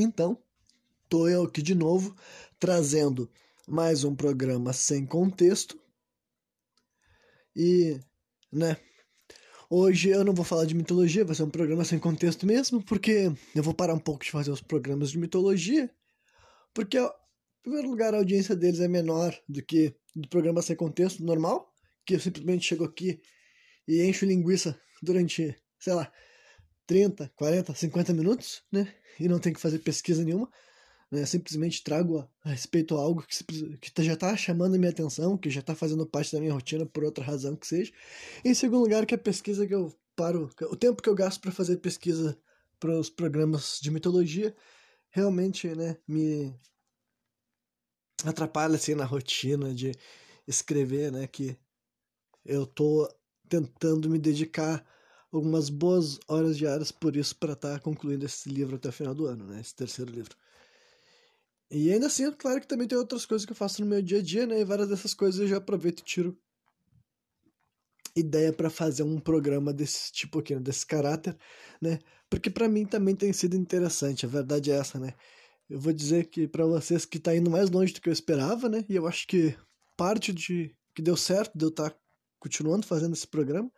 Então, tô eu aqui de novo trazendo mais um programa sem contexto. E, né, hoje eu não vou falar de mitologia, vai ser um programa sem contexto mesmo, porque eu vou parar um pouco de fazer os programas de mitologia, porque, em primeiro lugar, a audiência deles é menor do que do programa sem contexto normal, que eu simplesmente chego aqui e encho linguiça durante, sei lá, 30, 40, 50 minutos, né? E não tem que fazer pesquisa nenhuma. Né? Simplesmente trago a, a respeito a algo que, que já está chamando a minha atenção, que já está fazendo parte da minha rotina por outra razão que seja. Em segundo lugar, que a pesquisa que eu paro, o tempo que eu gasto para fazer pesquisa para os programas de mitologia, realmente, né, me atrapalha assim na rotina de escrever, né, que eu tô tentando me dedicar algumas boas horas diárias por isso para estar tá concluindo esse livro até o final do ano, né? Esse terceiro livro. E ainda assim, é claro que também tem outras coisas que eu faço no meu dia a dia, né? E várias dessas coisas eu já aproveito e tiro ideia para fazer um programa desse tipo aqui, né? desse caráter, né? Porque para mim também tem sido interessante, a verdade é essa, né? Eu vou dizer que para vocês que tá indo mais longe do que eu esperava, né? E eu acho que parte de que deu certo de eu estar tá continuando fazendo esse programa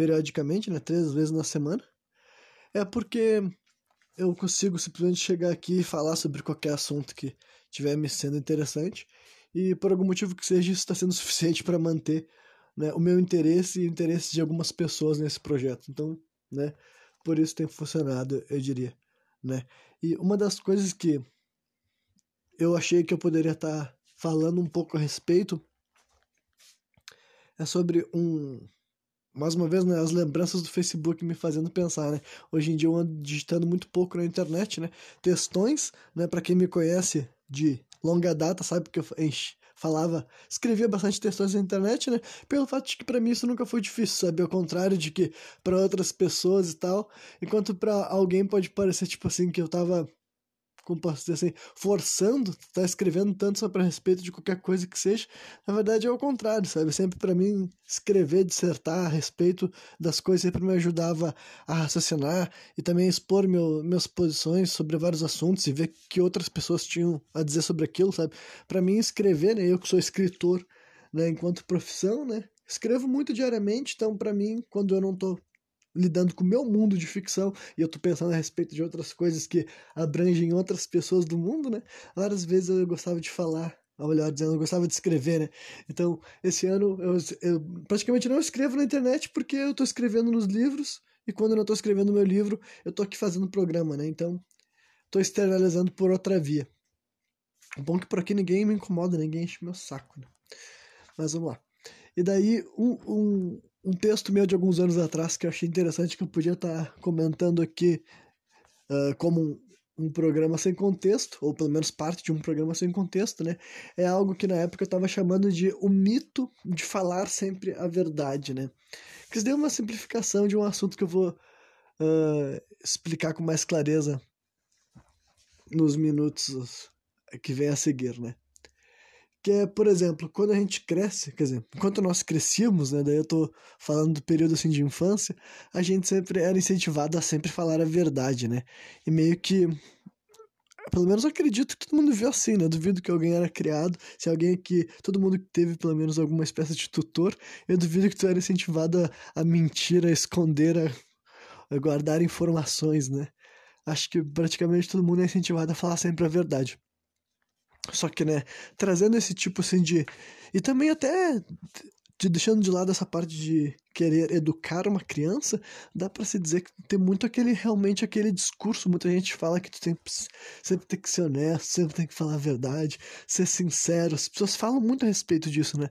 periodicamente, né, três vezes na semana, é porque eu consigo simplesmente chegar aqui e falar sobre qualquer assunto que estiver me sendo interessante e por algum motivo que seja isso está sendo suficiente para manter né, o meu interesse e o interesse de algumas pessoas nesse projeto. Então, né, por isso tem funcionado, eu diria, né? E uma das coisas que eu achei que eu poderia estar tá falando um pouco a respeito é sobre um mais uma vez, né, as lembranças do Facebook me fazendo pensar, né? Hoje em dia eu ando digitando muito pouco na internet, né? Textões, né, para quem me conhece de longa data, sabe que eu falava, escrevia bastante textões na internet, né? Pelo fato de que para mim isso nunca foi difícil, sabe? Ao contrário de que para outras pessoas e tal, enquanto para alguém pode parecer tipo assim que eu tava como posso dizer assim, forçando, tá escrevendo tanto sobre a respeito de qualquer coisa que seja. Na verdade é o contrário, sabe? Sempre para mim escrever, dissertar a respeito das coisas sempre me ajudava a raciocinar e também expor meu, minhas posições sobre vários assuntos e ver que outras pessoas tinham a dizer sobre aquilo, sabe? Para mim escrever, né, eu que sou escritor, né, enquanto profissão, né, escrevo muito diariamente, então para mim, quando eu não tô lidando com o meu mundo de ficção e eu tô pensando a respeito de outras coisas que abrangem outras pessoas do mundo, né? Várias vezes eu gostava de falar, ou melhor dizendo, eu gostava de escrever, né? Então, esse ano eu, eu praticamente não escrevo na internet porque eu tô escrevendo nos livros e quando eu não tô escrevendo meu livro, eu tô aqui fazendo programa, né? Então, tô externalizando por outra via. O bom é que por aqui ninguém me incomoda, ninguém enche meu saco, né? Mas vamos lá. E daí, um, um, um texto meu de alguns anos atrás que eu achei interessante que eu podia estar tá comentando aqui uh, como um, um, programa sem contexto, ou pelo menos parte de um programa sem contexto, né? É algo que na época eu estava chamando de o mito de falar sempre a verdade, né? Que deu uma simplificação de um assunto que eu vou uh, explicar com mais clareza nos minutos que vem a seguir, né? Que é, por exemplo, quando a gente cresce, quer dizer, enquanto nós crescíamos, né, daí eu tô falando do período assim de infância, a gente sempre era incentivado a sempre falar a verdade, né? E meio que pelo menos eu acredito que todo mundo viu assim, né? Duvido que alguém era criado, se alguém aqui, todo mundo teve pelo menos alguma espécie de tutor, eu duvido que tu era incentivado a, a mentir, a esconder, a, a guardar informações, né? Acho que praticamente todo mundo é incentivado a falar sempre a verdade. Só que, né, trazendo esse tipo assim de. E também até de, deixando de lado essa parte de querer educar uma criança, dá para se dizer que tem muito aquele realmente aquele discurso, muita gente fala que tu tem sempre tem que ser honesto, sempre tem que falar a verdade, ser sincero. As pessoas falam muito a respeito disso, né?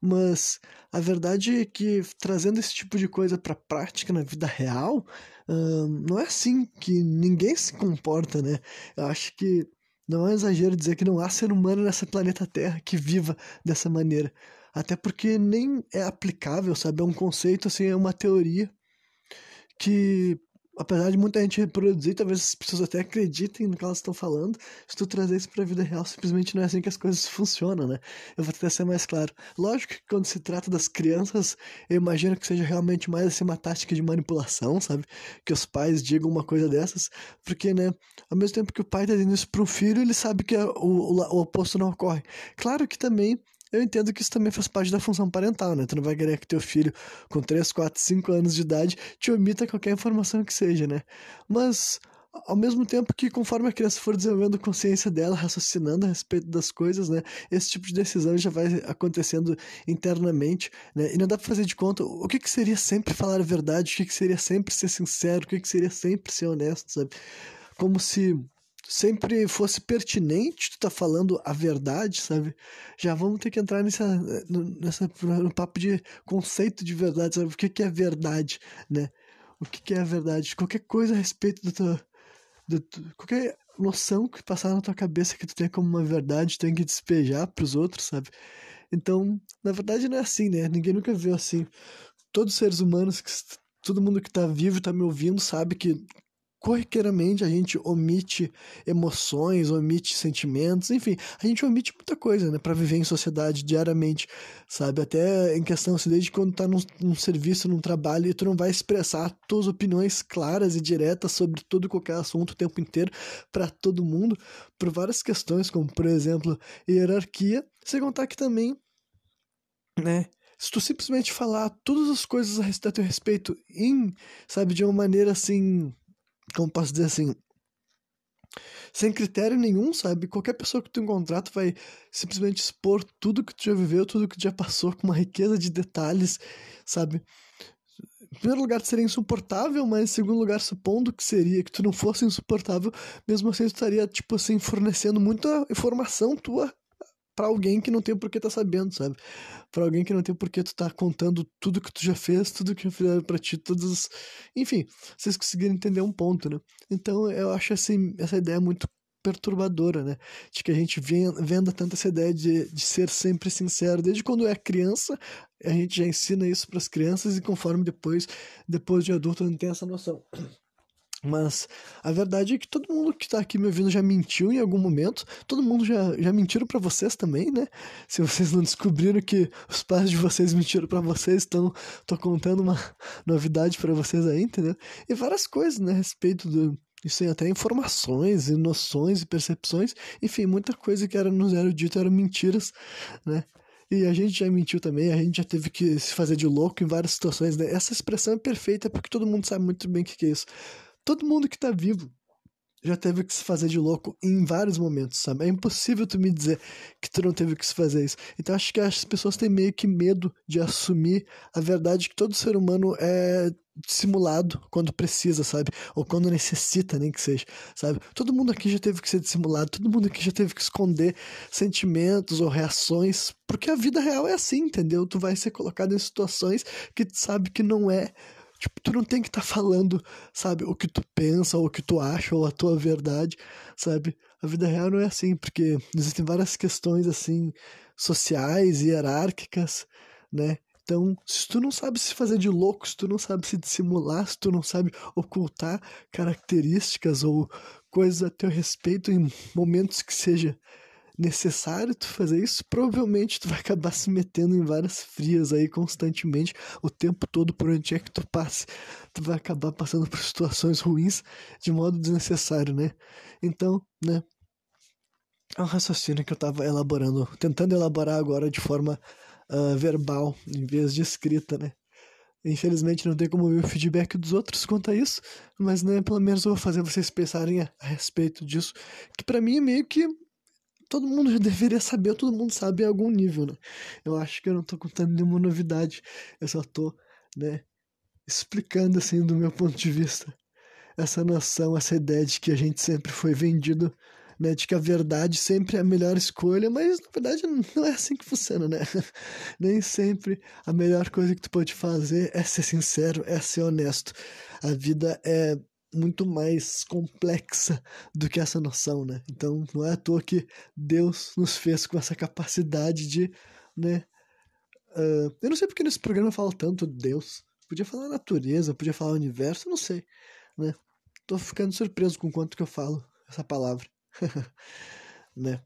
Mas a verdade é que trazendo esse tipo de coisa para prática na vida real, hum, não é assim que ninguém se comporta, né? Eu acho que não é exagero dizer que não há ser humano nessa planeta Terra que viva dessa maneira. Até porque nem é aplicável, sabe? É um conceito, assim, é uma teoria que apesar de muita gente reproduzir, talvez as pessoas até acreditem no que elas estão falando, se tu trazer isso pra vida real, simplesmente não é assim que as coisas funcionam, né? Eu vou tentar ser mais claro. Lógico que quando se trata das crianças, eu imagino que seja realmente mais assim uma tática de manipulação, sabe? Que os pais digam uma coisa dessas, porque, né, ao mesmo tempo que o pai tá dizendo isso pro filho, ele sabe que o, o, o oposto não ocorre. Claro que também eu entendo que isso também faz parte da função parental, né? Tu não vai querer que teu filho, com 3, 4, 5 anos de idade, te omita qualquer informação que seja, né? Mas, ao mesmo tempo que conforme a criança for desenvolvendo consciência dela, raciocinando a respeito das coisas, né? Esse tipo de decisão já vai acontecendo internamente, né? E não dá pra fazer de conta o que, que seria sempre falar a verdade, o que, que seria sempre ser sincero, o que, que seria sempre ser honesto, sabe? Como se sempre fosse pertinente tu tá falando a verdade, sabe? Já vamos ter que entrar nessa, nessa no papo de conceito de verdade, sabe? O que, que é verdade, né? O que, que é verdade? Qualquer coisa a respeito do teu, do, qualquer noção que passar na tua cabeça que tu tem como uma verdade, tem que despejar pros outros, sabe? Então, na verdade não é assim, né? Ninguém nunca viu assim. Todos os seres humanos, que, todo mundo que tá vivo e tá me ouvindo sabe que corriqueiramente a gente omite emoções, omite sentimentos, enfim, a gente omite muita coisa, né, para viver em sociedade diariamente, sabe? Até em questão, assim, desde quando tá num, num, serviço, num trabalho, e tu não vai expressar tuas opiniões claras e diretas sobre todo qualquer assunto o tempo inteiro para todo mundo, por várias questões, como, por exemplo, hierarquia, sem contar que também, né, se tu simplesmente falar todas as coisas a teu respeito em, sabe, de uma maneira assim, como posso dizer assim, sem critério nenhum, sabe? Qualquer pessoa que tu encontrar, tu vai simplesmente expor tudo que tu já viveu, tudo que tu já passou, com uma riqueza de detalhes, sabe? Em primeiro lugar, seria insuportável, mas em segundo lugar, supondo que seria, que tu não fosse insuportável, mesmo assim tu estaria, tipo assim, fornecendo muita informação tua para alguém que não tem por que tá sabendo, sabe? Para alguém que não tem por que tu tá contando tudo que tu já fez, tudo que fizeram para ti, todos, enfim, vocês conseguiram entender um ponto, né? Então, eu acho assim, essa ideia muito perturbadora, né? De que a gente venda tanto essa ideia de, de ser sempre sincero. Desde quando é criança, a gente já ensina isso para as crianças e conforme depois, depois de adulto, não tem essa noção. Mas a verdade é que todo mundo que tá aqui me ouvindo já mentiu em algum momento. Todo mundo já, já mentiram para vocês também, né? Se vocês não descobriram que os pais de vocês mentiram para vocês, então tô contando uma novidade para vocês aí, entendeu? E várias coisas, né, a respeito do. Isso até informações e noções e percepções. Enfim, muita coisa que era, nos era dito eram mentiras, né? E a gente já mentiu também, a gente já teve que se fazer de louco em várias situações, né? Essa expressão é perfeita porque todo mundo sabe muito bem o que, que é isso todo mundo que tá vivo já teve que se fazer de louco em vários momentos, sabe? É impossível tu me dizer que tu não teve que se fazer isso. Então acho que as pessoas têm meio que medo de assumir a verdade que todo ser humano é dissimulado quando precisa, sabe? Ou quando necessita, nem que seja, sabe? Todo mundo aqui já teve que ser dissimulado, todo mundo aqui já teve que esconder sentimentos ou reações, porque a vida real é assim, entendeu? Tu vai ser colocado em situações que tu sabe que não é Tipo, tu não tem que estar tá falando, sabe, o que tu pensa, ou o que tu acha, ou a tua verdade, sabe? A vida real não é assim, porque existem várias questões, assim, sociais, hierárquicas, né? Então, se tu não sabe se fazer de louco, se tu não sabe se dissimular, se tu não sabe ocultar características ou coisas a teu respeito em momentos que seja necessário tu fazer isso, provavelmente tu vai acabar se metendo em várias frias aí constantemente, o tempo todo por onde é que tu passe. Tu vai acabar passando por situações ruins de modo desnecessário, né? Então, né? É um raciocínio que eu tava elaborando, tentando elaborar agora de forma uh, verbal, em vez de escrita, né? Infelizmente não tem como ver o feedback dos outros quanto a isso, mas né, pelo menos eu vou fazer vocês pensarem a, a respeito disso, que para mim é meio que todo mundo já deveria saber, todo mundo sabe em algum nível, né? Eu acho que eu não tô contando nenhuma novidade, eu só tô, né, explicando assim do meu ponto de vista essa noção, essa ideia de que a gente sempre foi vendido, né, de que a verdade sempre é a melhor escolha, mas na verdade não é assim que funciona, né? Nem sempre a melhor coisa que tu pode fazer é ser sincero, é ser honesto. A vida é muito mais complexa do que essa noção, né? Então, não é à toa que Deus nos fez com essa capacidade de, né? Uh, eu não sei porque nesse programa fala tanto de Deus. Podia falar natureza, podia falar universo, não sei. né? Tô ficando surpreso com quanto que eu falo essa palavra, né?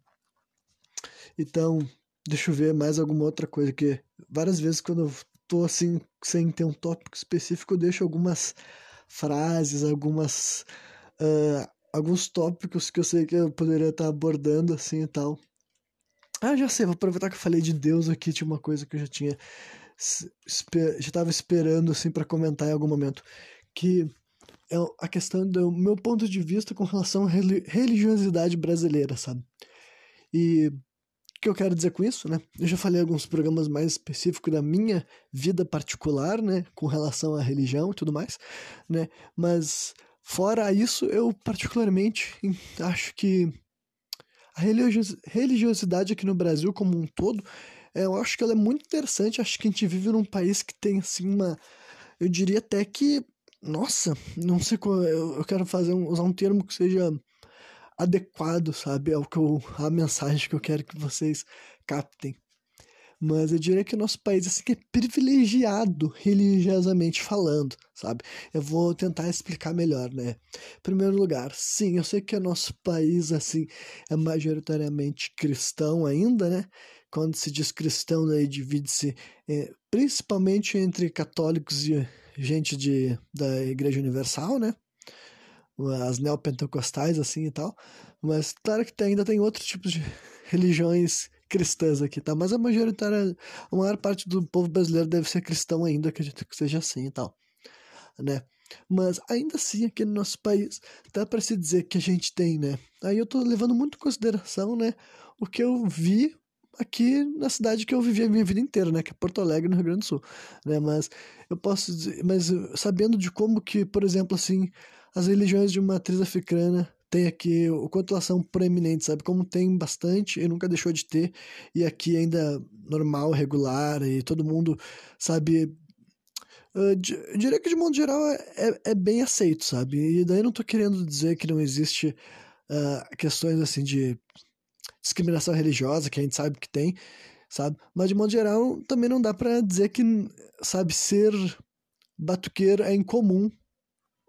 Então, deixa eu ver mais alguma outra coisa que várias vezes quando eu tô assim sem ter um tópico específico, eu deixo algumas frases, algumas uh, alguns tópicos que eu sei que eu poderia estar abordando assim e tal. Ah, já sei, vou aproveitar que eu falei de Deus aqui, tinha uma coisa que eu já tinha já estava esperando assim para comentar em algum momento, que é a questão do meu ponto de vista com relação à religiosidade brasileira, sabe? E que eu quero dizer com isso, né? Eu já falei alguns programas mais específicos da minha vida particular, né, com relação à religião e tudo mais, né? Mas fora isso, eu particularmente acho que a religiosidade aqui no Brasil como um todo, é, eu acho que ela é muito interessante. Acho que a gente vive num país que tem assim uma, eu diria até que, nossa, não sei qual, eu, quero fazer um, usar um termo que seja adequado, sabe, ao que eu, a mensagem que eu quero que vocês captem. Mas eu diria que o nosso país assim, é privilegiado religiosamente falando, sabe? Eu vou tentar explicar melhor, né? Em primeiro lugar, sim, eu sei que o nosso país assim é majoritariamente cristão ainda, né? Quando se diz cristão, daí divide-se é, principalmente entre católicos e gente de, da Igreja Universal, né? As neopentecostais, assim e tal. Mas claro que ainda tem outros tipos de religiões cristãs aqui, tá? Mas a majoritária, a maior parte do povo brasileiro deve ser cristão ainda, acredito que seja assim e tal, né? Mas ainda assim, aqui no nosso país, dá para se dizer que a gente tem, né? Aí eu tô levando muito em consideração, né, o que eu vi aqui na cidade que eu vivi a minha vida inteira, né, que é Porto Alegre, no Rio Grande do Sul, né? Mas eu posso dizer, mas sabendo de como que, por exemplo, assim, as religiões de matriz africana tem aqui o quanto elas são proeminentes, sabe? Como tem bastante e nunca deixou de ter, e aqui ainda normal, regular, e todo mundo, sabe? Eu diria que de modo geral é, é bem aceito, sabe? E daí não tô querendo dizer que não existe uh, questões assim de discriminação religiosa, que a gente sabe que tem, sabe? Mas de modo geral também não dá para dizer que, sabe, ser batuqueiro é incomum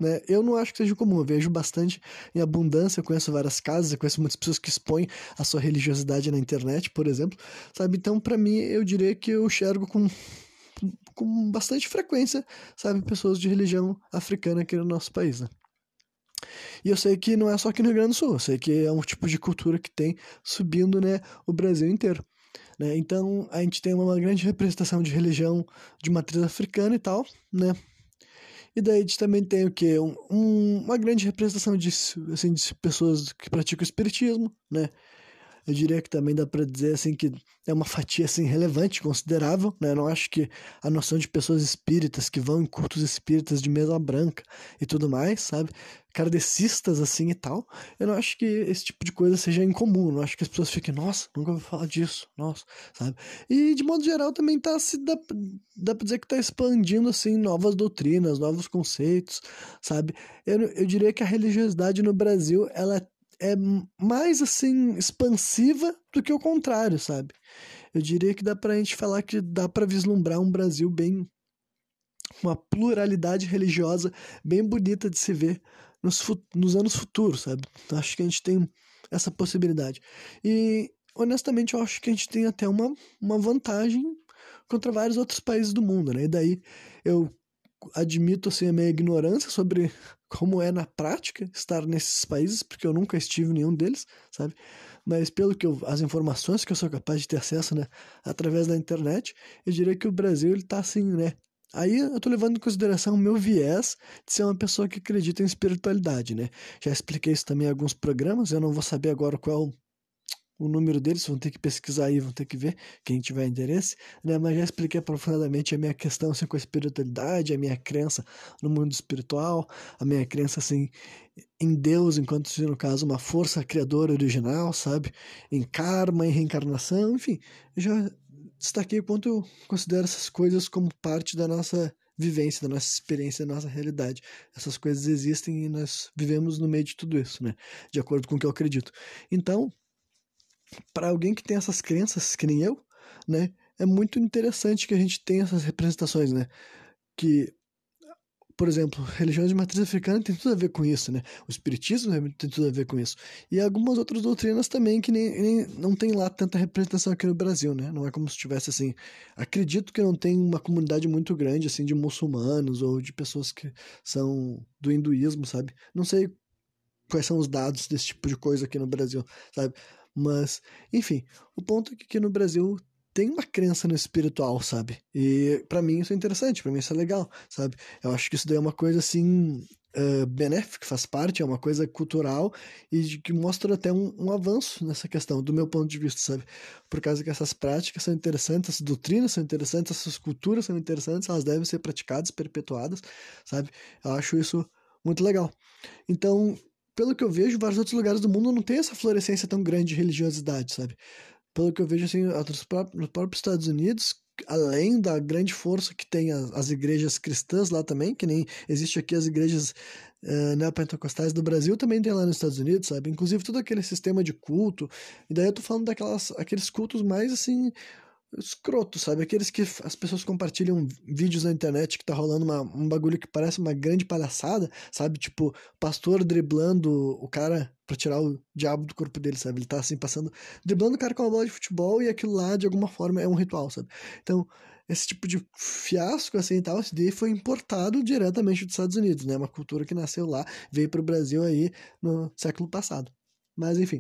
né? Eu não acho que seja comum, eu vejo bastante em abundância, eu conheço várias casas, eu conheço muitas pessoas que expõem a sua religiosidade na internet, por exemplo, sabe? Então, para mim, eu diria que eu enxergo com, com bastante frequência, sabe, pessoas de religião africana aqui no nosso país, né? E eu sei que não é só aqui no Rio Grande do Sul, eu sei que é um tipo de cultura que tem subindo, né, o Brasil inteiro. Né? Então, a gente tem uma grande representação de religião de matriz africana e tal, né? E daí a gente também tem o quê? Um, um, uma grande representação de, assim, de pessoas que praticam espiritismo, né? Eu diria que também dá para dizer assim que é uma fatia assim relevante, considerável, né? Eu não acho que a noção de pessoas espíritas que vão em cultos espíritas de mesa branca e tudo mais, sabe? Kardecistas assim e tal. Eu não acho que esse tipo de coisa seja incomum, eu não acho que as pessoas fiquem, nossa, nunca ouvi falar disso, nossa, sabe? E de modo geral também tá se dá, dá para dizer que tá expandindo assim novas doutrinas, novos conceitos, sabe? Eu, eu diria que a religiosidade no Brasil, ela é é mais assim expansiva do que o contrário, sabe? Eu diria que dá pra gente falar que dá para vislumbrar um Brasil bem uma pluralidade religiosa bem bonita de se ver nos, nos anos futuros, sabe? Acho que a gente tem essa possibilidade. E honestamente eu acho que a gente tem até uma, uma vantagem contra vários outros países do mundo, né? E daí eu admito assim a minha ignorância sobre como é na prática estar nesses países, porque eu nunca estive em nenhum deles, sabe? Mas pelo que eu, as informações que eu sou capaz de ter acesso, né, através da internet, eu diria que o Brasil ele tá assim, né? Aí eu tô levando em consideração o meu viés de ser uma pessoa que acredita em espiritualidade, né? Já expliquei isso também em alguns programas, eu não vou saber agora qual o número deles, vão ter que pesquisar aí, vão ter que ver, quem tiver interesse, né? Mas já expliquei aprofundadamente a minha questão assim, com a espiritualidade, a minha crença no mundo espiritual, a minha crença assim em Deus, enquanto no caso uma força criadora original, sabe? Em karma, em reencarnação, enfim, já destaquei o quanto eu considero essas coisas como parte da nossa vivência, da nossa experiência, da nossa realidade. Essas coisas existem e nós vivemos no meio de tudo isso, né? De acordo com o que eu acredito. Então, para alguém que tem essas crenças, que nem eu, né, é muito interessante que a gente tenha essas representações, né? Que por exemplo, religiões de matriz africana tem tudo a ver com isso, né? O espiritismo tem tudo a ver com isso. E algumas outras doutrinas também que nem, nem não tem lá tanta representação aqui no Brasil, né? Não é como se tivesse assim. Acredito que não tem uma comunidade muito grande assim de muçulmanos ou de pessoas que são do hinduísmo, sabe? Não sei quais são os dados desse tipo de coisa aqui no Brasil, sabe? Mas, enfim, o ponto é que aqui no Brasil tem uma crença no espiritual, sabe? E para mim isso é interessante, para mim isso é legal, sabe? Eu acho que isso daí é uma coisa assim uh, benéfica, faz parte, é uma coisa cultural e que mostra até um, um, avanço nessa questão, do meu ponto de vista, sabe? Por causa que essas práticas são interessantes, essas doutrinas são interessantes, essas culturas são interessantes, elas devem ser praticadas, perpetuadas, sabe? Eu acho isso muito legal. Então, pelo que eu vejo, vários outros lugares do mundo não tem essa florescência tão grande de religiosidade, sabe? pelo que eu vejo, assim, nos próprios Estados Unidos, além da grande força que tem as, as, igrejas cristãs lá também, que nem existe aqui as igrejas uh, neopentecostais do Brasil, também tem lá nos Estados Unidos, sabe? Inclusive todo aquele sistema de culto. E daí eu tô falando daquelas aqueles cultos mais assim escroto, sabe? Aqueles que as pessoas compartilham vídeos na internet que tá rolando uma, um bagulho que parece uma grande palhaçada, sabe? Tipo, pastor driblando o cara pra tirar o diabo do corpo dele, sabe? Ele tá assim passando, driblando o cara com uma bola de futebol e aquilo lá, de alguma forma, é um ritual, sabe? Então, esse tipo de fiasco assim e tal, esse daí foi importado diretamente dos Estados Unidos, né? Uma cultura que nasceu lá, veio pro Brasil aí no século passado. Mas, enfim.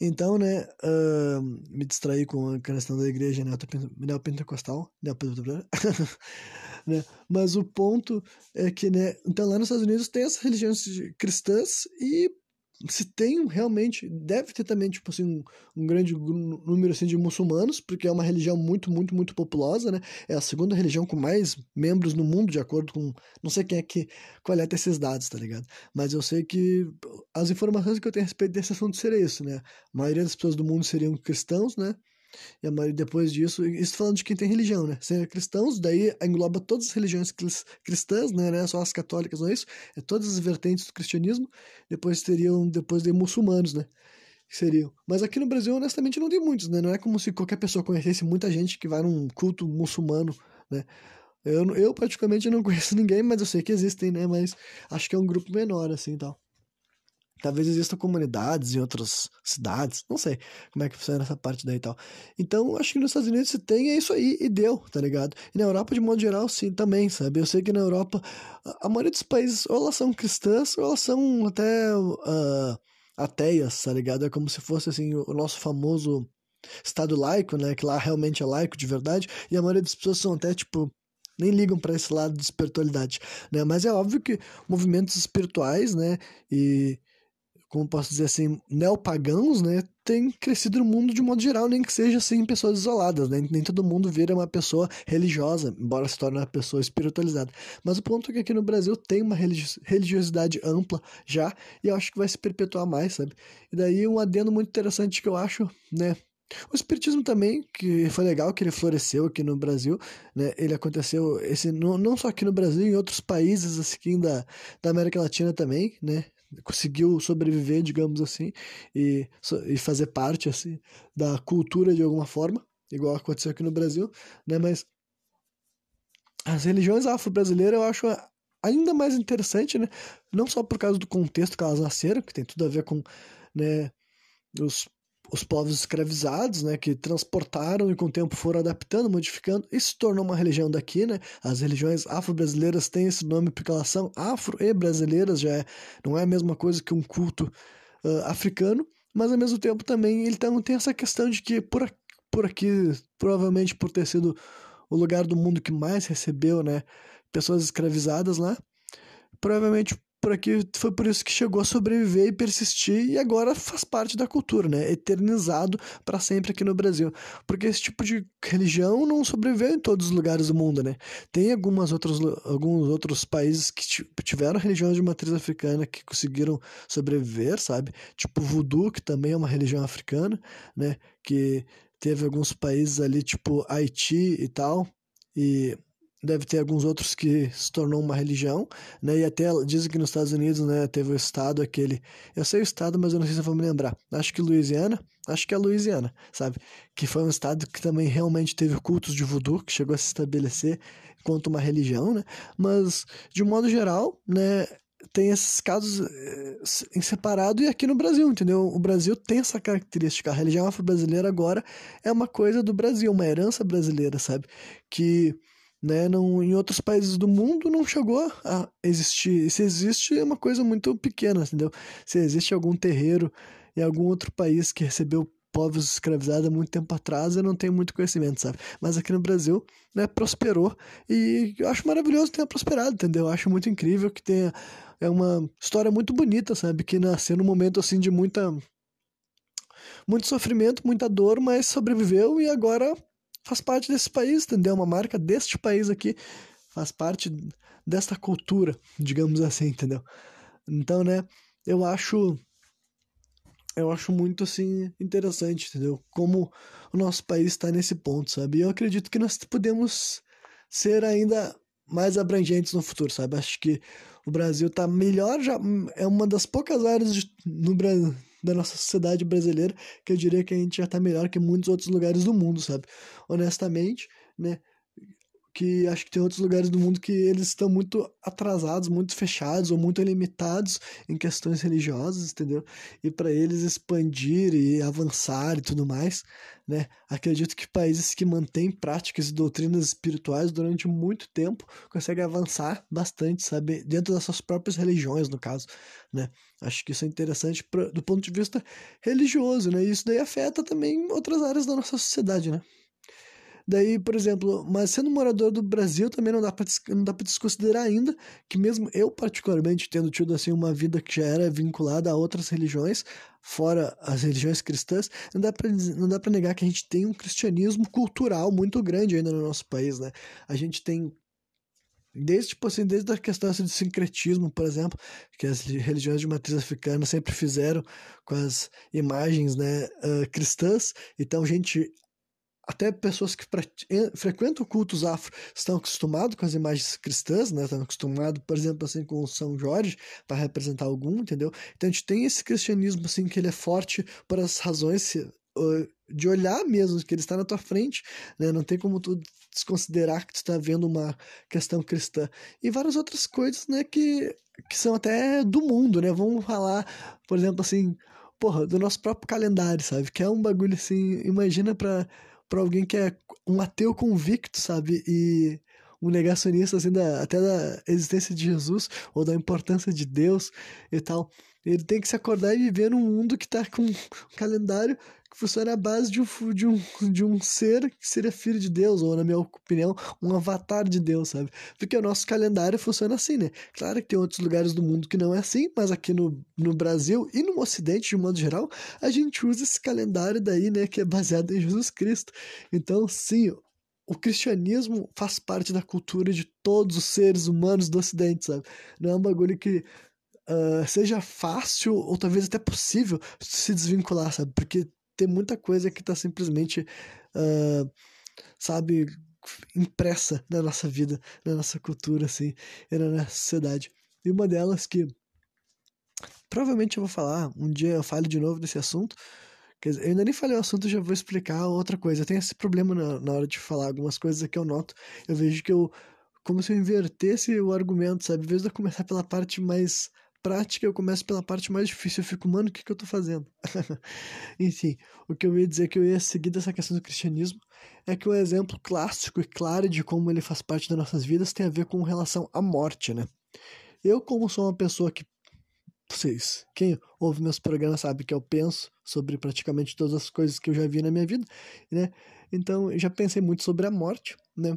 Então, né, uh, me distraí com a questão da igreja neopentecostal, né? Mas o ponto é que, né, então lá nos Estados Unidos tem essas religiões cristãs e se tem realmente, deve ter também, tipo assim, um, um, grande número, assim, de muçulmanos, porque é uma religião muito, muito, muito populosa, né? É a segunda religião com mais membros no mundo, de acordo com, não sei quem é que coleta esses dados, tá ligado? Mas eu sei que as informações que eu tenho a respeito desse assunto seria isso, né? A maioria das pessoas do mundo seriam cristãos, né? E a maioria, depois disso, isso falando de quem tem religião, né? Ser cristãos, daí engloba todas as religiões cristãs, né? Não é só as católicas, não é isso? É todas as vertentes do cristianismo. Depois teriam, depois de muçulmanos, né? seriam. Mas aqui no Brasil, honestamente, não tem muitos, né? Não é como se qualquer pessoa conhecesse muita gente que vai num culto muçulmano, né? Eu, eu praticamente não conheço ninguém, mas eu sei que existem, né? Mas acho que é um grupo menor, assim, tal. Talvez existam comunidades em outras cidades, não sei como é que funciona essa parte daí e tal. Então, acho que nos Estados Unidos se tem, é isso aí, e deu, tá ligado? E na Europa, de modo geral, sim, também, sabe? Eu sei que na Europa, a, maioria dos países, ou elas são cristãs, ou elas são até uh, ateias, tá ligado? É como se fosse, assim, o nosso famoso Estado laico, né? Que lá realmente é laico de verdade, e a maioria das pessoas são até, tipo, nem ligam para esse lado de espiritualidade, né? Mas é óbvio que movimentos espirituais, né, e como posso dizer assim, neopagãos, né, tem crescido no mundo de modo geral, nem que seja assim pessoas isoladas, né? Nem todo mundo vira uma pessoa religiosa, embora se torne uma pessoa espiritualizada. Mas o ponto é que aqui no Brasil tem uma religiosidade ampla já, e eu acho que vai se perpetuar mais, sabe? E daí um adendo muito interessante que eu acho, né, o espiritismo também, que foi legal que ele floresceu aqui no Brasil, né? Ele aconteceu esse não, não só aqui no Brasil, em outros países assim da, da América Latina também, né? Conseguiu sobreviver, digamos assim, e, e fazer parte assim da cultura de alguma forma, igual aconteceu aqui no Brasil, né? Mas as religiões afro-brasileiras eu acho ainda mais interessante, né? Não só por causa do contexto que elas nasceram, que tem tudo a ver com, né, os os povos escravizados, né, que transportaram e com o tempo foram adaptando, modificando, e se tornou uma religião daqui, né? As religiões afro-brasileiras têm esse nome porque elas são afro e brasileiras, já é, não é a mesma coisa que um culto uh, africano, mas ao mesmo tempo também ele também tem essa questão de que por por aqui, provavelmente por ter sido o lugar do mundo que mais recebeu, né, pessoas escravizadas lá, provavelmente por aqui foi por isso que chegou a sobreviver e persistir e agora faz parte da cultura, né? Eternizado para sempre aqui no Brasil. Porque esse tipo de religião não sobreviveu em todos os lugares do mundo, né? Tem algumas outros, alguns outros países que tiveram religião de matriz africana que conseguiram sobreviver, sabe? Tipo voodoo, que também é uma religião africana, né? Que teve alguns países ali, tipo Haiti e tal, e deve ter alguns outros que se tornou uma religião, né? E até dizem que nos Estados Unidos, né, teve o estado aquele, eu sei o estado, mas eu não sei se eu vou me lembrar. Acho que Louisiana, acho que é Louisiana, sabe? Que foi um estado que também realmente teve cultos de voodoo, que chegou a se estabelecer enquanto uma religião, né? Mas de modo geral, né, tem esses casos eh, em separado e aqui no Brasil, entendeu? O Brasil tem essa característica. A religião afro-brasileira agora é uma coisa do Brasil, uma herança brasileira, sabe? Que né? Não, em outros países do mundo não chegou a existir. E se existe, é uma coisa muito pequena, entendeu? Se existe algum terreiro em algum outro país que recebeu povos escravizados há muito tempo atrás, eu não tenho muito conhecimento, sabe? Mas aqui no Brasil, né, prosperou e eu acho maravilhoso que tenha prosperado, entendeu? Eu acho muito incrível que tenha é uma história muito bonita, sabe? Que nasceu num momento assim de muita muito sofrimento, muita dor, mas sobreviveu e agora faz parte desse país, entendeu? Uma marca deste país aqui faz parte desta cultura, digamos assim, entendeu? Então, né, eu acho eu acho muito assim interessante, entendeu? Como o nosso país está nesse ponto, sabe? E eu acredito que nós podemos ser ainda mais abrangentes no futuro, sabe? Acho que o Brasil está melhor já é uma das poucas áreas de, no Brasil da nossa sociedade brasileira, que eu diria que a gente já está melhor que muitos outros lugares do mundo, sabe? Honestamente, né? Que acho que tem outros lugares do mundo que eles estão muito atrasados, muito fechados ou muito limitados em questões religiosas, entendeu? E para eles expandir e avançar e tudo mais, né? Acredito que países que mantêm práticas e doutrinas espirituais durante muito tempo conseguem avançar bastante, sabe? Dentro das suas próprias religiões, no caso, né? Acho que isso é interessante pra, do ponto de vista religioso, né? E isso daí afeta também outras áreas da nossa sociedade, né? Daí, por exemplo, mas sendo morador do Brasil também não dá para não dá para desconsiderar ainda que mesmo eu particularmente tendo tido assim uma vida que já era vinculada a outras religiões, fora as religiões cristãs, não dá para não dá para negar que a gente tem um cristianismo cultural muito grande ainda no nosso país, né? A gente tem Desde, tipo assim, desde a questão assim, do sincretismo, por exemplo, que as religiões de matriz africana sempre fizeram com as imagens né, uh, cristãs. Então, gente até pessoas que frequentam cultos afro estão acostumados com as imagens cristãs, né? Estão acostumados, por exemplo, assim, com São Jorge para representar algum, entendeu? Então a gente tem esse cristianismo assim que ele é forte por as razões de olhar mesmo que ele está na tua frente, né? Não tem como tu desconsiderar que tu está vendo uma questão cristã e várias outras coisas, né? Que que são até do mundo, né? Vamos falar, por exemplo, assim, porra, do nosso próprio calendário, sabe? Que é um bagulho assim, imagina para para alguém que é um ateu convicto, sabe? E um negacionista assim da, até da existência de Jesus ou da importância de Deus e tal. Ele tem que se acordar e viver num mundo que está com um calendário que funciona à base de um, de, um, de um ser que seria filho de Deus, ou, na minha opinião, um avatar de Deus, sabe? Porque o nosso calendário funciona assim, né? Claro que tem outros lugares do mundo que não é assim, mas aqui no, no Brasil e no Ocidente, de modo geral, a gente usa esse calendário daí, né, que é baseado em Jesus Cristo. Então, sim, o cristianismo faz parte da cultura de todos os seres humanos do Ocidente, sabe? Não é um bagulho que uh, seja fácil ou talvez até possível se desvincular, sabe? Porque tem muita coisa que está simplesmente, uh, sabe, impressa na nossa vida, na nossa cultura, assim, e na nossa sociedade. E uma delas que provavelmente eu vou falar, um dia eu falo de novo desse assunto, Quer dizer, eu ainda nem falei o assunto, já vou explicar outra coisa. Eu tenho esse problema na, na hora de falar algumas coisas que eu noto. Eu vejo que eu. Como se eu invertesse o argumento, sabe? Em vez de eu começar pela parte mais prática, eu começo pela parte mais difícil. Eu fico, mano, o que, que eu tô fazendo? Enfim, o que eu ia dizer que eu ia seguir dessa questão do cristianismo é que um exemplo clássico e claro de como ele faz parte das nossas vidas tem a ver com relação à morte, né? Eu, como sou uma pessoa que. Vocês, quem ouve meus programas sabe que eu penso sobre praticamente todas as coisas que eu já vi na minha vida, né? Então, já pensei muito sobre a morte, né?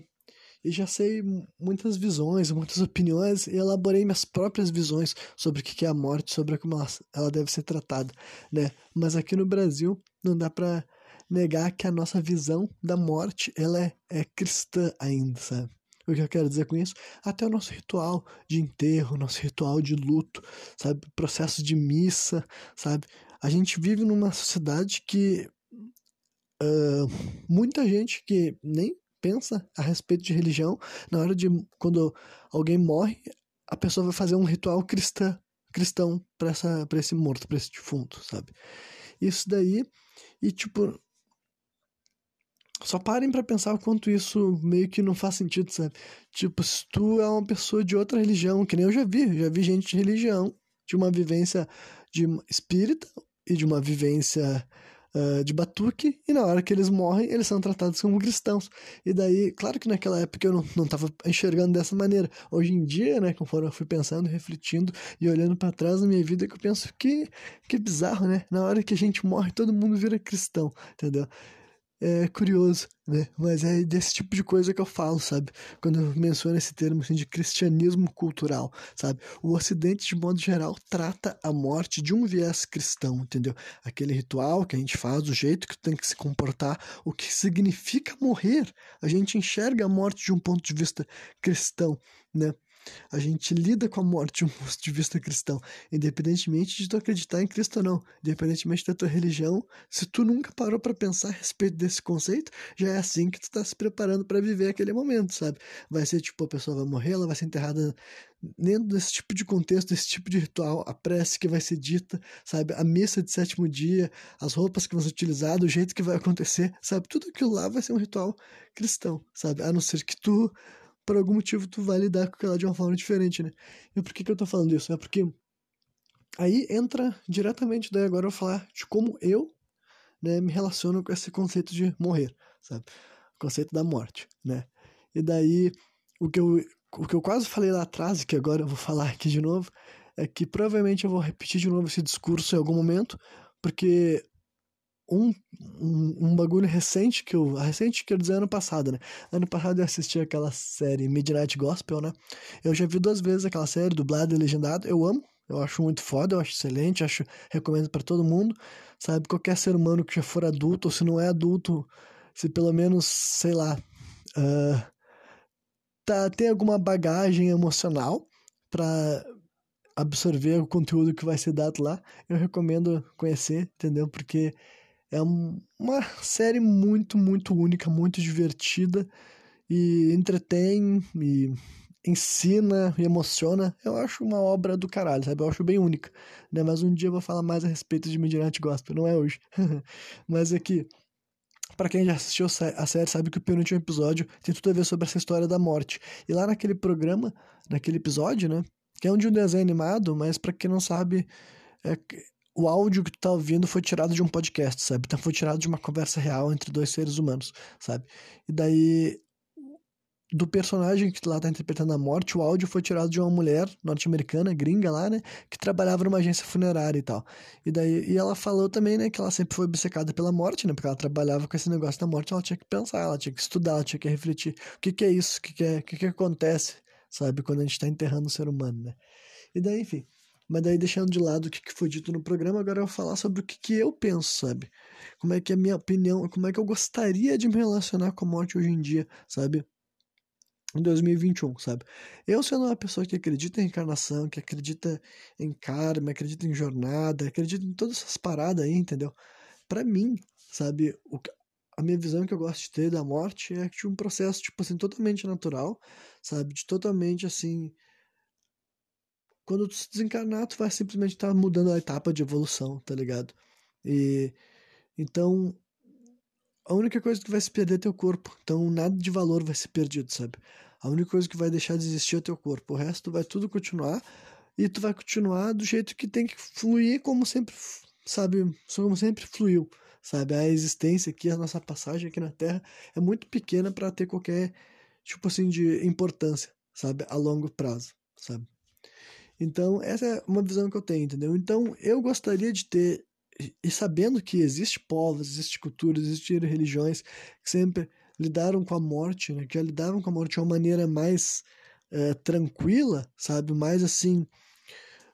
E já sei muitas visões, muitas opiniões e elaborei minhas próprias visões sobre o que é a morte, sobre como ela, deve ser tratada, né? Mas aqui no Brasil não dá para negar que a nossa visão da morte ela é, é cristã ainda, sabe? O que eu quero dizer com isso? Até o nosso ritual de enterro, nosso ritual de luto, sabe? Processo de missa, sabe? A gente vive numa sociedade que uh, muita gente que nem pensa a respeito de religião, na hora de quando alguém morre, a pessoa vai fazer um ritual cristã, cristão para essa para esse morto, para esse defunto, sabe? Isso daí e tipo só parem para pensar o quanto isso meio que não faz sentido, sabe? Tipo, se tu é uma pessoa de outra religião, que nem eu já vi, já vi gente de religião, de uma vivência de espírita e de uma vivência uh, de batuque, e na hora que eles morrem, eles são tratados como cristãos. E daí, claro que naquela época eu não, não enxergando dessa maneira. Hoje em dia, né, conforme eu fui pensando, refletindo e olhando para trás na minha vida, que eu penso que, que bizarro, né? Na hora que a gente morre, todo mundo vira cristão, entendeu? É curioso, né? Mas é desse tipo de coisa que eu falo, sabe? Quando eu menciono esse termo assim, de cristianismo cultural, sabe? O Ocidente, de modo geral, trata a morte de um viés cristão, entendeu? Aquele ritual que a gente faz, o jeito que tem que se comportar, o que significa morrer. A gente enxerga a morte de um ponto de vista cristão, né? A gente lida com a morte de um ponto de vista cristão, independentemente de tu acreditar em Cristo ou não, independentemente da tua religião. Se tu nunca parou para pensar a respeito desse conceito, já é assim que tu tá se preparando para viver aquele momento, sabe? Vai ser tipo a pessoa vai morrer, ela vai ser enterrada dentro desse tipo de contexto, desse tipo de ritual, a prece que vai ser dita, sabe? A missa de sétimo dia, as roupas que vão ser utilizadas, o jeito que vai acontecer, sabe? Tudo aquilo lá vai ser um ritual cristão, sabe? A não ser que tu por algum motivo tu vai lidar com ela de uma forma diferente, né? E por que que eu tô falando isso? É porque aí entra diretamente, daí agora eu falar de como eu né, me relaciono com esse conceito de morrer, sabe? O conceito da morte, né? E daí, o que eu, o que eu quase falei lá atrás, e que agora eu vou falar aqui de novo, é que provavelmente eu vou repetir de novo esse discurso em algum momento, porque um, um, um, bagulho recente que eu. Recente, quero dizer, ano passado, né? Ano passado eu assisti aquela série Midnight Gospel, né? Eu já vi duas vezes aquela série, dublada e legendada. Eu amo, eu acho muito foda, eu acho excelente, acho, recomendo para todo mundo. Sabe, qualquer ser humano que já for adulto, ou se não é adulto, se pelo menos, sei lá, uh, tá, tem alguma bagagem emocional para absorver o conteúdo que vai ser dado lá, eu recomendo conhecer, entendeu? Porque é uma série muito, muito única, muito divertida e entretém e ensina e emociona. Eu acho uma obra do caralho, sabe? Eu acho bem única, né? Mas um dia eu vou falar mais a respeito de Midnight Gospel, não é hoje. Mas é que para quem já assistiu a série sabe que o penúltimo episódio tem tudo a ver sobre essa história da morte. E lá naquele programa, naquele episódio, né, que é um de um desenho animado, mas para quem não sabe, é, o áudio que tu tá ouvindo foi tirado de um podcast, sabe? Então foi tirado de uma conversa real entre dois seres humanos, sabe? E daí do personagem que lá tá interpretando a morte, o áudio foi tirado de uma mulher norte-americana, gringa lá, né, que trabalhava numa agência funerária e tal. E daí e ela falou também, né, que ela sempre foi obcecada pela morte, né, porque ela trabalhava com esse negócio da morte, ela tinha que pensar, ela tinha que estudar, ela tinha que refletir. O que que é isso? O que que é, o que que acontece, sabe, quando a gente tá enterrando o ser humano, né? E daí, enfim, mas daí, deixando de lado o que foi dito no programa, agora eu vou falar sobre o que eu penso, sabe? Como é que é a minha opinião, como é que eu gostaria de me relacionar com a morte hoje em dia, sabe? Em 2021, sabe? Eu sendo uma pessoa que acredita em reencarnação, que acredita em karma, acredita em jornada, acredita em todas essas paradas aí, entendeu? Para mim, sabe, o, a minha visão que eu gosto de ter da morte é de um processo, tipo assim, totalmente natural, sabe? De totalmente, assim, quando tu se desencarnar, tu vai simplesmente estar tá mudando a etapa de evolução, tá ligado? E então a única coisa que vai se perder é teu corpo. Então nada de valor vai ser perdido, sabe? A única coisa que vai deixar de existir é teu corpo. O resto vai tudo continuar e tu vai continuar do jeito que tem que fluir como sempre, sabe? Como sempre fluiu, sabe? A existência aqui, a nossa passagem aqui na Terra é muito pequena para ter qualquer tipo assim de importância, sabe? A longo prazo, sabe? Então, essa é uma visão que eu tenho, entendeu? Então, eu gostaria de ter, e sabendo que existe povos, existe culturas, existem religiões que sempre lidaram com a morte, né? Que já lidaram com a morte de uma maneira mais é, tranquila, sabe? Mais assim,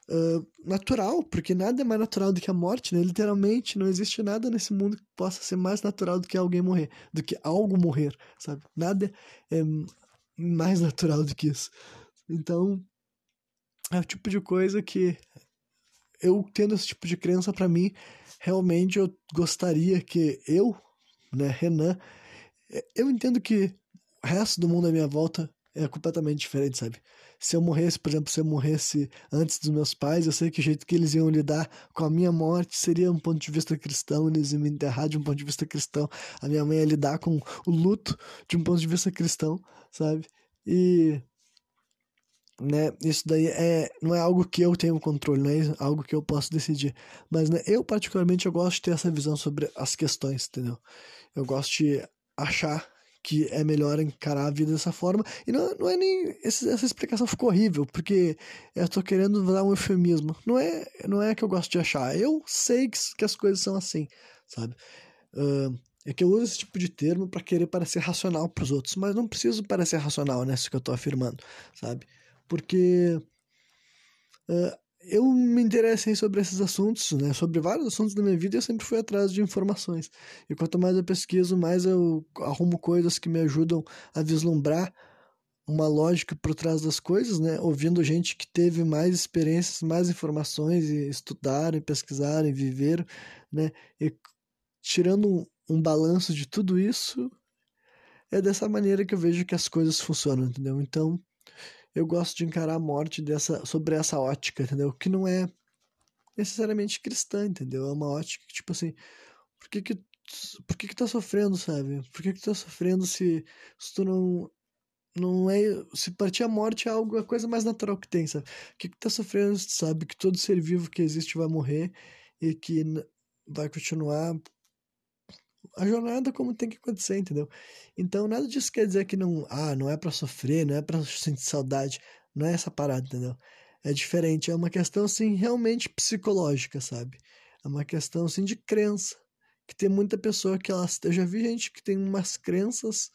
uh, natural, porque nada é mais natural do que a morte, né? Literalmente, não existe nada nesse mundo que possa ser mais natural do que alguém morrer, do que algo morrer, sabe? Nada é mais natural do que isso. Então, é o tipo de coisa que eu tendo esse tipo de crença para mim, realmente eu gostaria que eu, né, Renan, eu entendo que o resto do mundo à minha volta é completamente diferente, sabe? Se eu morresse, por exemplo, se eu morresse antes dos meus pais, eu sei que o jeito que eles iam lidar com a minha morte seria um ponto de vista cristão, eles iam me enterrar de um ponto de vista cristão. A minha mãe ia lidar com o luto de um ponto de vista cristão, sabe? E né, isso daí é, não é algo que eu tenho controle, não é algo que eu posso decidir. Mas né, eu, particularmente, eu gosto de ter essa visão sobre as questões, entendeu? Eu gosto de achar que é melhor encarar a vida dessa forma. E não, não é nem. essa explicação ficou horrível, porque eu tô querendo dar um eufemismo. Não é, não é que eu gosto de achar. Eu sei que, que as coisas são assim, sabe? Uh, é que eu uso esse tipo de termo para querer parecer racional para os outros, mas não preciso parecer racional nessa que eu tô afirmando, sabe? Porque uh, eu me interessei sobre esses assuntos, né? Sobre vários assuntos da minha vida, eu sempre fui atrás de informações. E quanto mais eu pesquiso, mais eu arrumo coisas que me ajudam a vislumbrar uma lógica por trás das coisas, né? Ouvindo gente que teve mais experiências, mais informações e estudaram, e pesquisaram, e viveram, né? E tirando um, um balanço de tudo isso, é dessa maneira que eu vejo que as coisas funcionam, entendeu? Então, eu gosto de encarar a morte dessa, sobre essa ótica, entendeu? Que não é necessariamente cristã, entendeu? É uma ótica que, tipo assim, por que que, por que que tá sofrendo, sabe? Por que que tá sofrendo se, se tu não, não é, se partir a morte é algo, a coisa mais natural que tem, sabe? O que que tá sofrendo, sabe? Que todo ser vivo que existe vai morrer e que vai continuar a jornada como tem que acontecer, entendeu? Então nada disso quer dizer que não, ah, não é para sofrer, não é para sentir saudade, não é essa parada, entendeu? É diferente, é uma questão assim realmente psicológica, sabe? É uma questão assim de crença, que tem muita pessoa que elas, eu já vi gente que tem umas crenças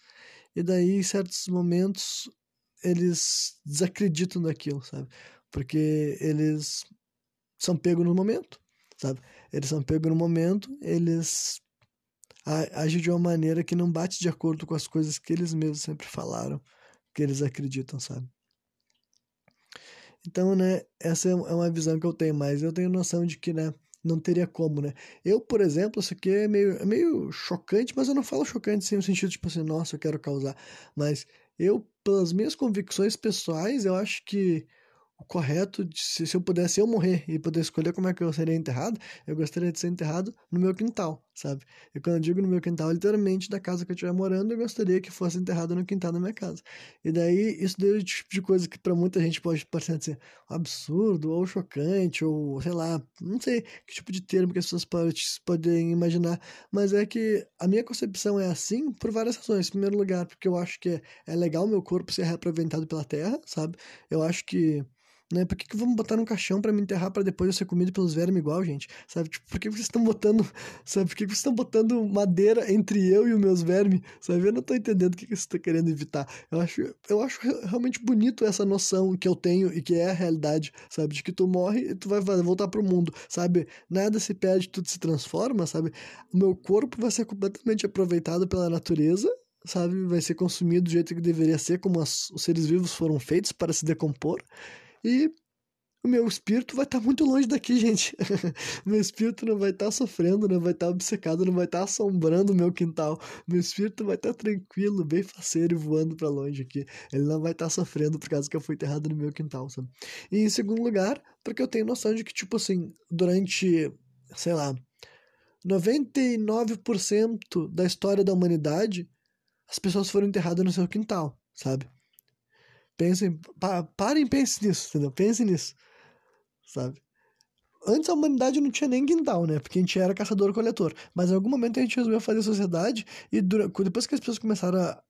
e daí em certos momentos eles desacreditam daquilo, sabe? Porque eles são pegos no momento, sabe? Eles são pegos no momento, eles age de uma maneira que não bate de acordo com as coisas que eles mesmos sempre falaram, que eles acreditam, sabe? Então, né, essa é, é uma visão que eu tenho, mas eu tenho noção de que, né, não teria como, né? Eu, por exemplo, isso aqui é meio, é meio chocante, mas eu não falo chocante sem o sentido, tipo assim, nossa, eu quero causar. Mas eu, pelas minhas convicções pessoais, eu acho que o correto, se, se eu pudesse eu morrer e poder escolher como é que eu seria enterrado, eu gostaria de ser enterrado no meu quintal, sabe? E quando eu digo no meu quintal, literalmente da casa que eu estiver morando, eu gostaria que fosse enterrado no quintal da minha casa. E daí, isso daí é o tipo de coisa que para muita gente pode parecer assim, absurdo, ou chocante, ou sei lá, não sei que tipo de termo que as pessoas podem imaginar, mas é que a minha concepção é assim por várias razões. Em primeiro lugar, porque eu acho que é, é legal meu corpo ser reaproveitado pela terra, sabe? Eu acho que né? Por que, que vamos botar num caixão para me enterrar para depois eu ser comido pelos vermes igual, gente? Sabe? Tipo, por que vocês estão botando, sabe? Por que vocês estão botando madeira entre eu e os meus vermes? Sabe? Eu não tô entendendo o que, que você está querendo evitar. Eu acho, eu acho realmente bonito essa noção que eu tenho e que é a realidade, sabe? De que tu morre e tu vai voltar pro mundo, sabe? Nada se perde, tudo se transforma, sabe? O meu corpo vai ser completamente aproveitado pela natureza sabe, vai ser consumido do jeito que deveria ser, como as, os seres vivos foram feitos para se decompor. E o meu espírito vai estar tá muito longe daqui, gente. meu espírito não vai estar tá sofrendo, não vai estar tá obcecado, não vai estar tá assombrando o meu quintal. Meu espírito vai estar tá tranquilo, bem faceiro voando para longe aqui. Ele não vai estar tá sofrendo por causa que eu fui enterrado no meu quintal, sabe? E em segundo lugar, porque eu tenho noção de que, tipo assim, durante, sei lá, 99% da história da humanidade, as pessoas foram enterradas no seu quintal, sabe? Pensem, pa, parem e pensem nisso, entendeu? Pensem nisso, sabe? Antes a humanidade não tinha nem quintal, né? Porque a gente era caçador-coletor. Mas em algum momento a gente resolveu fazer sociedade e depois que as pessoas começaram a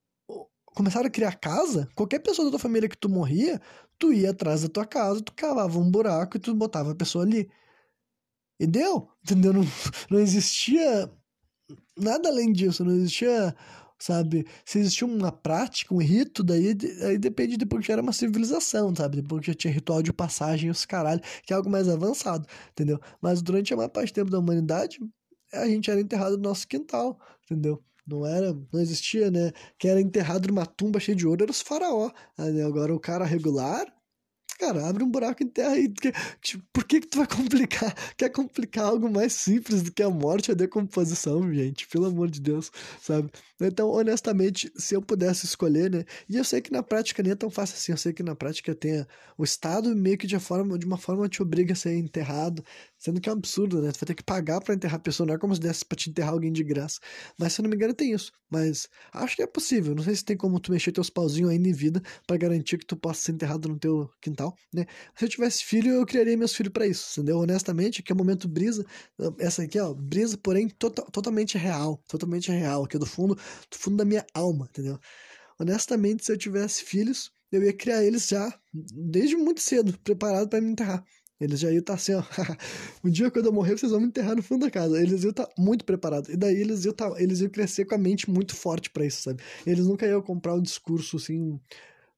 começaram a criar casa, qualquer pessoa da tua família que tu morria, tu ia atrás da tua casa, tu cavava um buraco e tu botava a pessoa ali. E deu, entendeu? Não, não existia nada além disso, não existia sabe? Se existia uma prática, um rito, daí aí depende depois que já era uma civilização, sabe? Depois que já tinha ritual de passagem os caralho, que é algo mais avançado, entendeu? Mas durante a maior parte do tempo da humanidade, a gente era enterrado no nosso quintal, entendeu? Não era, não existia, né? Quem era enterrado numa tumba cheia de ouro era os faraó. Né? Agora o cara regular, cara, abre um buraco em terra aí. Tipo, por que que tu vai complicar? Quer complicar algo mais simples do que a morte e a decomposição, gente? Pelo amor de Deus, sabe? Então, honestamente, se eu pudesse escolher, né? E eu sei que na prática nem é tão fácil assim. Eu sei que na prática tem o Estado meio que de, forma, de uma forma te obriga a ser enterrado, sendo que é um absurdo, né? Tu vai ter que pagar para enterrar a pessoa, não é como se desse pra te enterrar alguém de graça. Mas se eu não me engano, tem isso. Mas acho que é possível. Não sei se tem como tu mexer teus pauzinhos ainda em vida para garantir que tu possa ser enterrado no teu quintal, né? Se eu tivesse filho, eu criaria meus filhos para isso, entendeu? Honestamente, que é o momento brisa. Essa aqui, ó, brisa, porém, to totalmente real. Totalmente real, que é do fundo, do fundo da minha alma, entendeu? Honestamente, se eu tivesse filhos, eu ia criar eles já desde muito cedo, preparado para me enterrar. Eles já iam estar tá assim, ó. um dia quando eu morrer, vocês vão me enterrar no fundo da casa. Eles iam estar tá muito preparados. E daí eles iam, tá, eles iam crescer com a mente muito forte para isso, sabe? Eles nunca iam comprar um discurso assim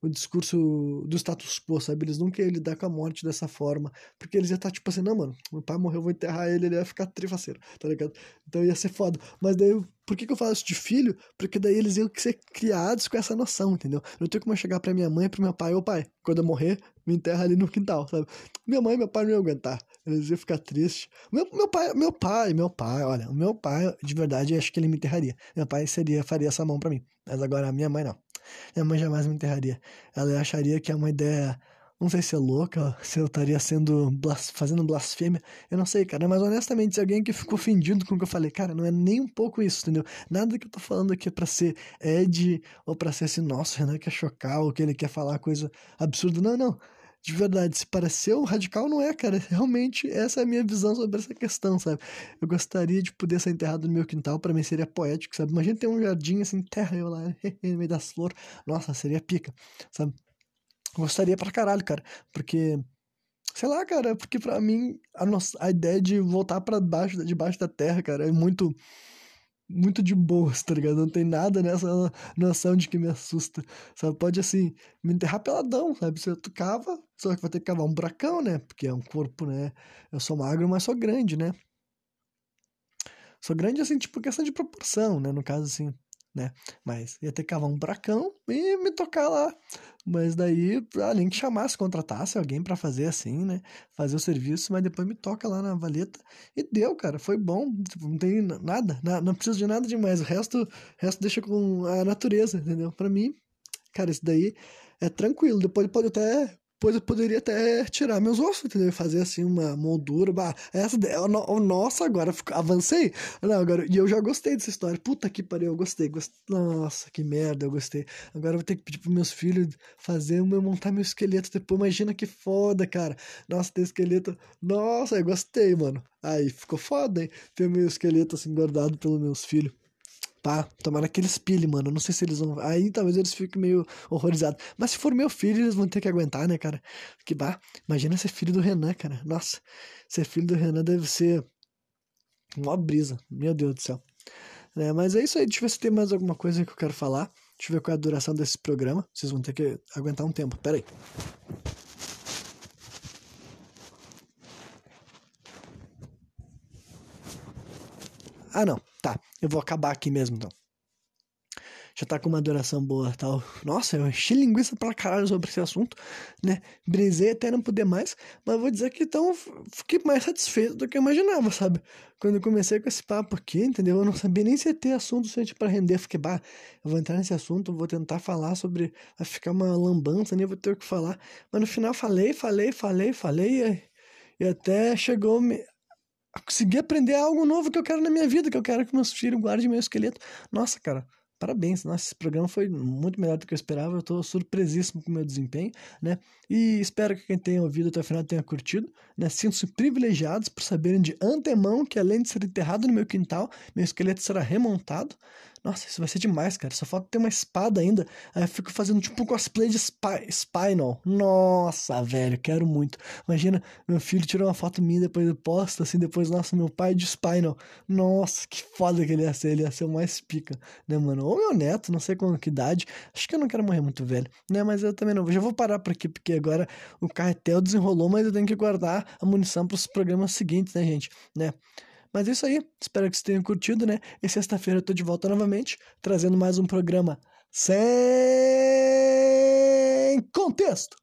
o discurso do status quo, sabe? Eles nunca iam lidar com a morte dessa forma. Porque eles iam estar tipo assim, não, mano, meu pai morreu, eu vou enterrar ele, ele ia ficar trifaceiro, tá ligado? Então ia ser foda. Mas daí, por que, que eu falo isso de filho? Porque daí eles iam ser criados com essa noção, entendeu? Não tem como eu chegar pra minha mãe pro meu pai, ô pai, quando eu morrer, me enterra ali no quintal, sabe? Minha mãe e meu pai não iam aguentar. Eles iam ficar tristes. Meu, meu pai, meu pai, meu pai, olha, o meu pai, de verdade, acho que ele me enterraria. Meu pai seria, faria essa mão pra mim. Mas agora a minha mãe não. Minha mãe jamais me enterraria. Ela acharia que é uma ideia. Não sei se é louca, se eu estaria sendo blas, fazendo blasfêmia. Eu não sei, cara. Mas honestamente, se alguém que ficou ofendido com o que eu falei, cara, não é nem um pouco isso, entendeu? Nada que eu tô falando aqui é pra ser Ed ou pra ser assim, nossa, o Renan quer chocar ou que ele quer falar coisa absurda. Não, não de verdade, se pareceu radical, não é, cara. Realmente, essa é a minha visão sobre essa questão, sabe? Eu gostaria de poder ser enterrado no meu quintal, para mim seria poético, sabe? Imagina ter um jardim assim, terra eu lá, no meio das flores. Nossa, seria pica, sabe? Gostaria pra caralho, cara, porque sei lá, cara, porque para mim a, nossa, a ideia de voltar para baixo, debaixo da terra, cara, é muito muito de boas, tá ligado? Não tem nada nessa noção de que me assusta, sabe? Pode, assim, me enterrar peladão, sabe? Se eu cava, só que vai ter que cavar um buracão, né? Porque é um corpo, né? Eu sou magro, mas sou grande, né? Sou grande, assim, tipo, questão de proporção, né? No caso, assim, né? Mas ia ter que cavar um bracão e me tocar lá. Mas daí, além que chamasse, contratasse alguém para fazer assim, né? Fazer o serviço, mas depois me toca lá na valeta. E deu, cara, foi bom. Tipo, não tem nada, não preciso de nada demais. O resto, o resto deixa com a natureza, entendeu? Para mim, cara, isso daí é tranquilo. Depois pode até Pois eu poderia até tirar meus ossos, entendeu? Fazer assim uma moldura. Bah, essa oh, nossa, agora avancei. Não, agora, e eu já gostei dessa história. Puta que pariu, eu gostei, gostei. Nossa, que merda, eu gostei. Agora eu vou ter que pedir pros meus filhos fazer montar meu esqueleto depois. Imagina que foda, cara. Nossa, ter esqueleto. Nossa, eu gostei, mano. Aí ficou foda, hein? Ter meu esqueleto assim guardado pelos meus filhos pá, tomara que eles pilhem, mano. Não sei se eles vão. Aí talvez eles fiquem meio horrorizados. Mas se for meu filho, eles vão ter que aguentar, né, cara? Que bah, imagina ser filho do Renan, cara. Nossa, ser filho do Renan deve ser uma brisa. Meu Deus do céu. É, mas é isso aí. Deixa eu ver se tem mais alguma coisa que eu quero falar. Deixa eu ver qual é a duração desse programa. Vocês vão ter que aguentar um tempo. Pera aí. Ah, não. Tá. Eu vou acabar aqui mesmo, então. Já tá com uma duração boa tal. Nossa, eu enchi linguiça pra caralho sobre esse assunto, né? Brisei até não poder mais, mas vou dizer que então fiquei mais satisfeito do que eu imaginava, sabe? Quando eu comecei com esse papo aqui, entendeu? Eu não sabia nem se ia ter assunto suficiente para render. Fiquei, bah, eu vou entrar nesse assunto, vou tentar falar sobre. Vai ficar uma lambança, nem vou ter o que falar. Mas no final falei, falei, falei, falei, e, e até chegou conseguir aprender algo novo que eu quero na minha vida, que eu quero que meus filhos guardem meu esqueleto. Nossa, cara, parabéns. Nossa, esse programa foi muito melhor do que eu esperava. Eu estou surpresíssimo com o meu desempenho, né? E espero que quem tenha ouvido até o final tenha curtido, né? Sinto-se privilegiados por saberem de antemão que além de ser enterrado no meu quintal, meu esqueleto será remontado, nossa, isso vai ser demais, cara. Só falta ter uma espada ainda. Aí eu fico fazendo tipo um cosplay de Spy Spinal. Nossa, velho, quero muito. Imagina, meu filho tirou uma foto minha depois eu posto, assim, depois, nossa, meu pai de Spinal. Nossa, que foda que ele ia ser. Ele ia ser o mais pica, né, mano? Ou meu neto, não sei com que idade. Acho que eu não quero morrer muito velho, né? Mas eu também não. Já vou parar por aqui, porque agora o carretel desenrolou, mas eu tenho que guardar a munição para os programas seguintes, né, gente? Né? Mas é isso aí. Espero que vocês tenham curtido, né? E sexta-feira eu tô de volta novamente, trazendo mais um programa sem contexto.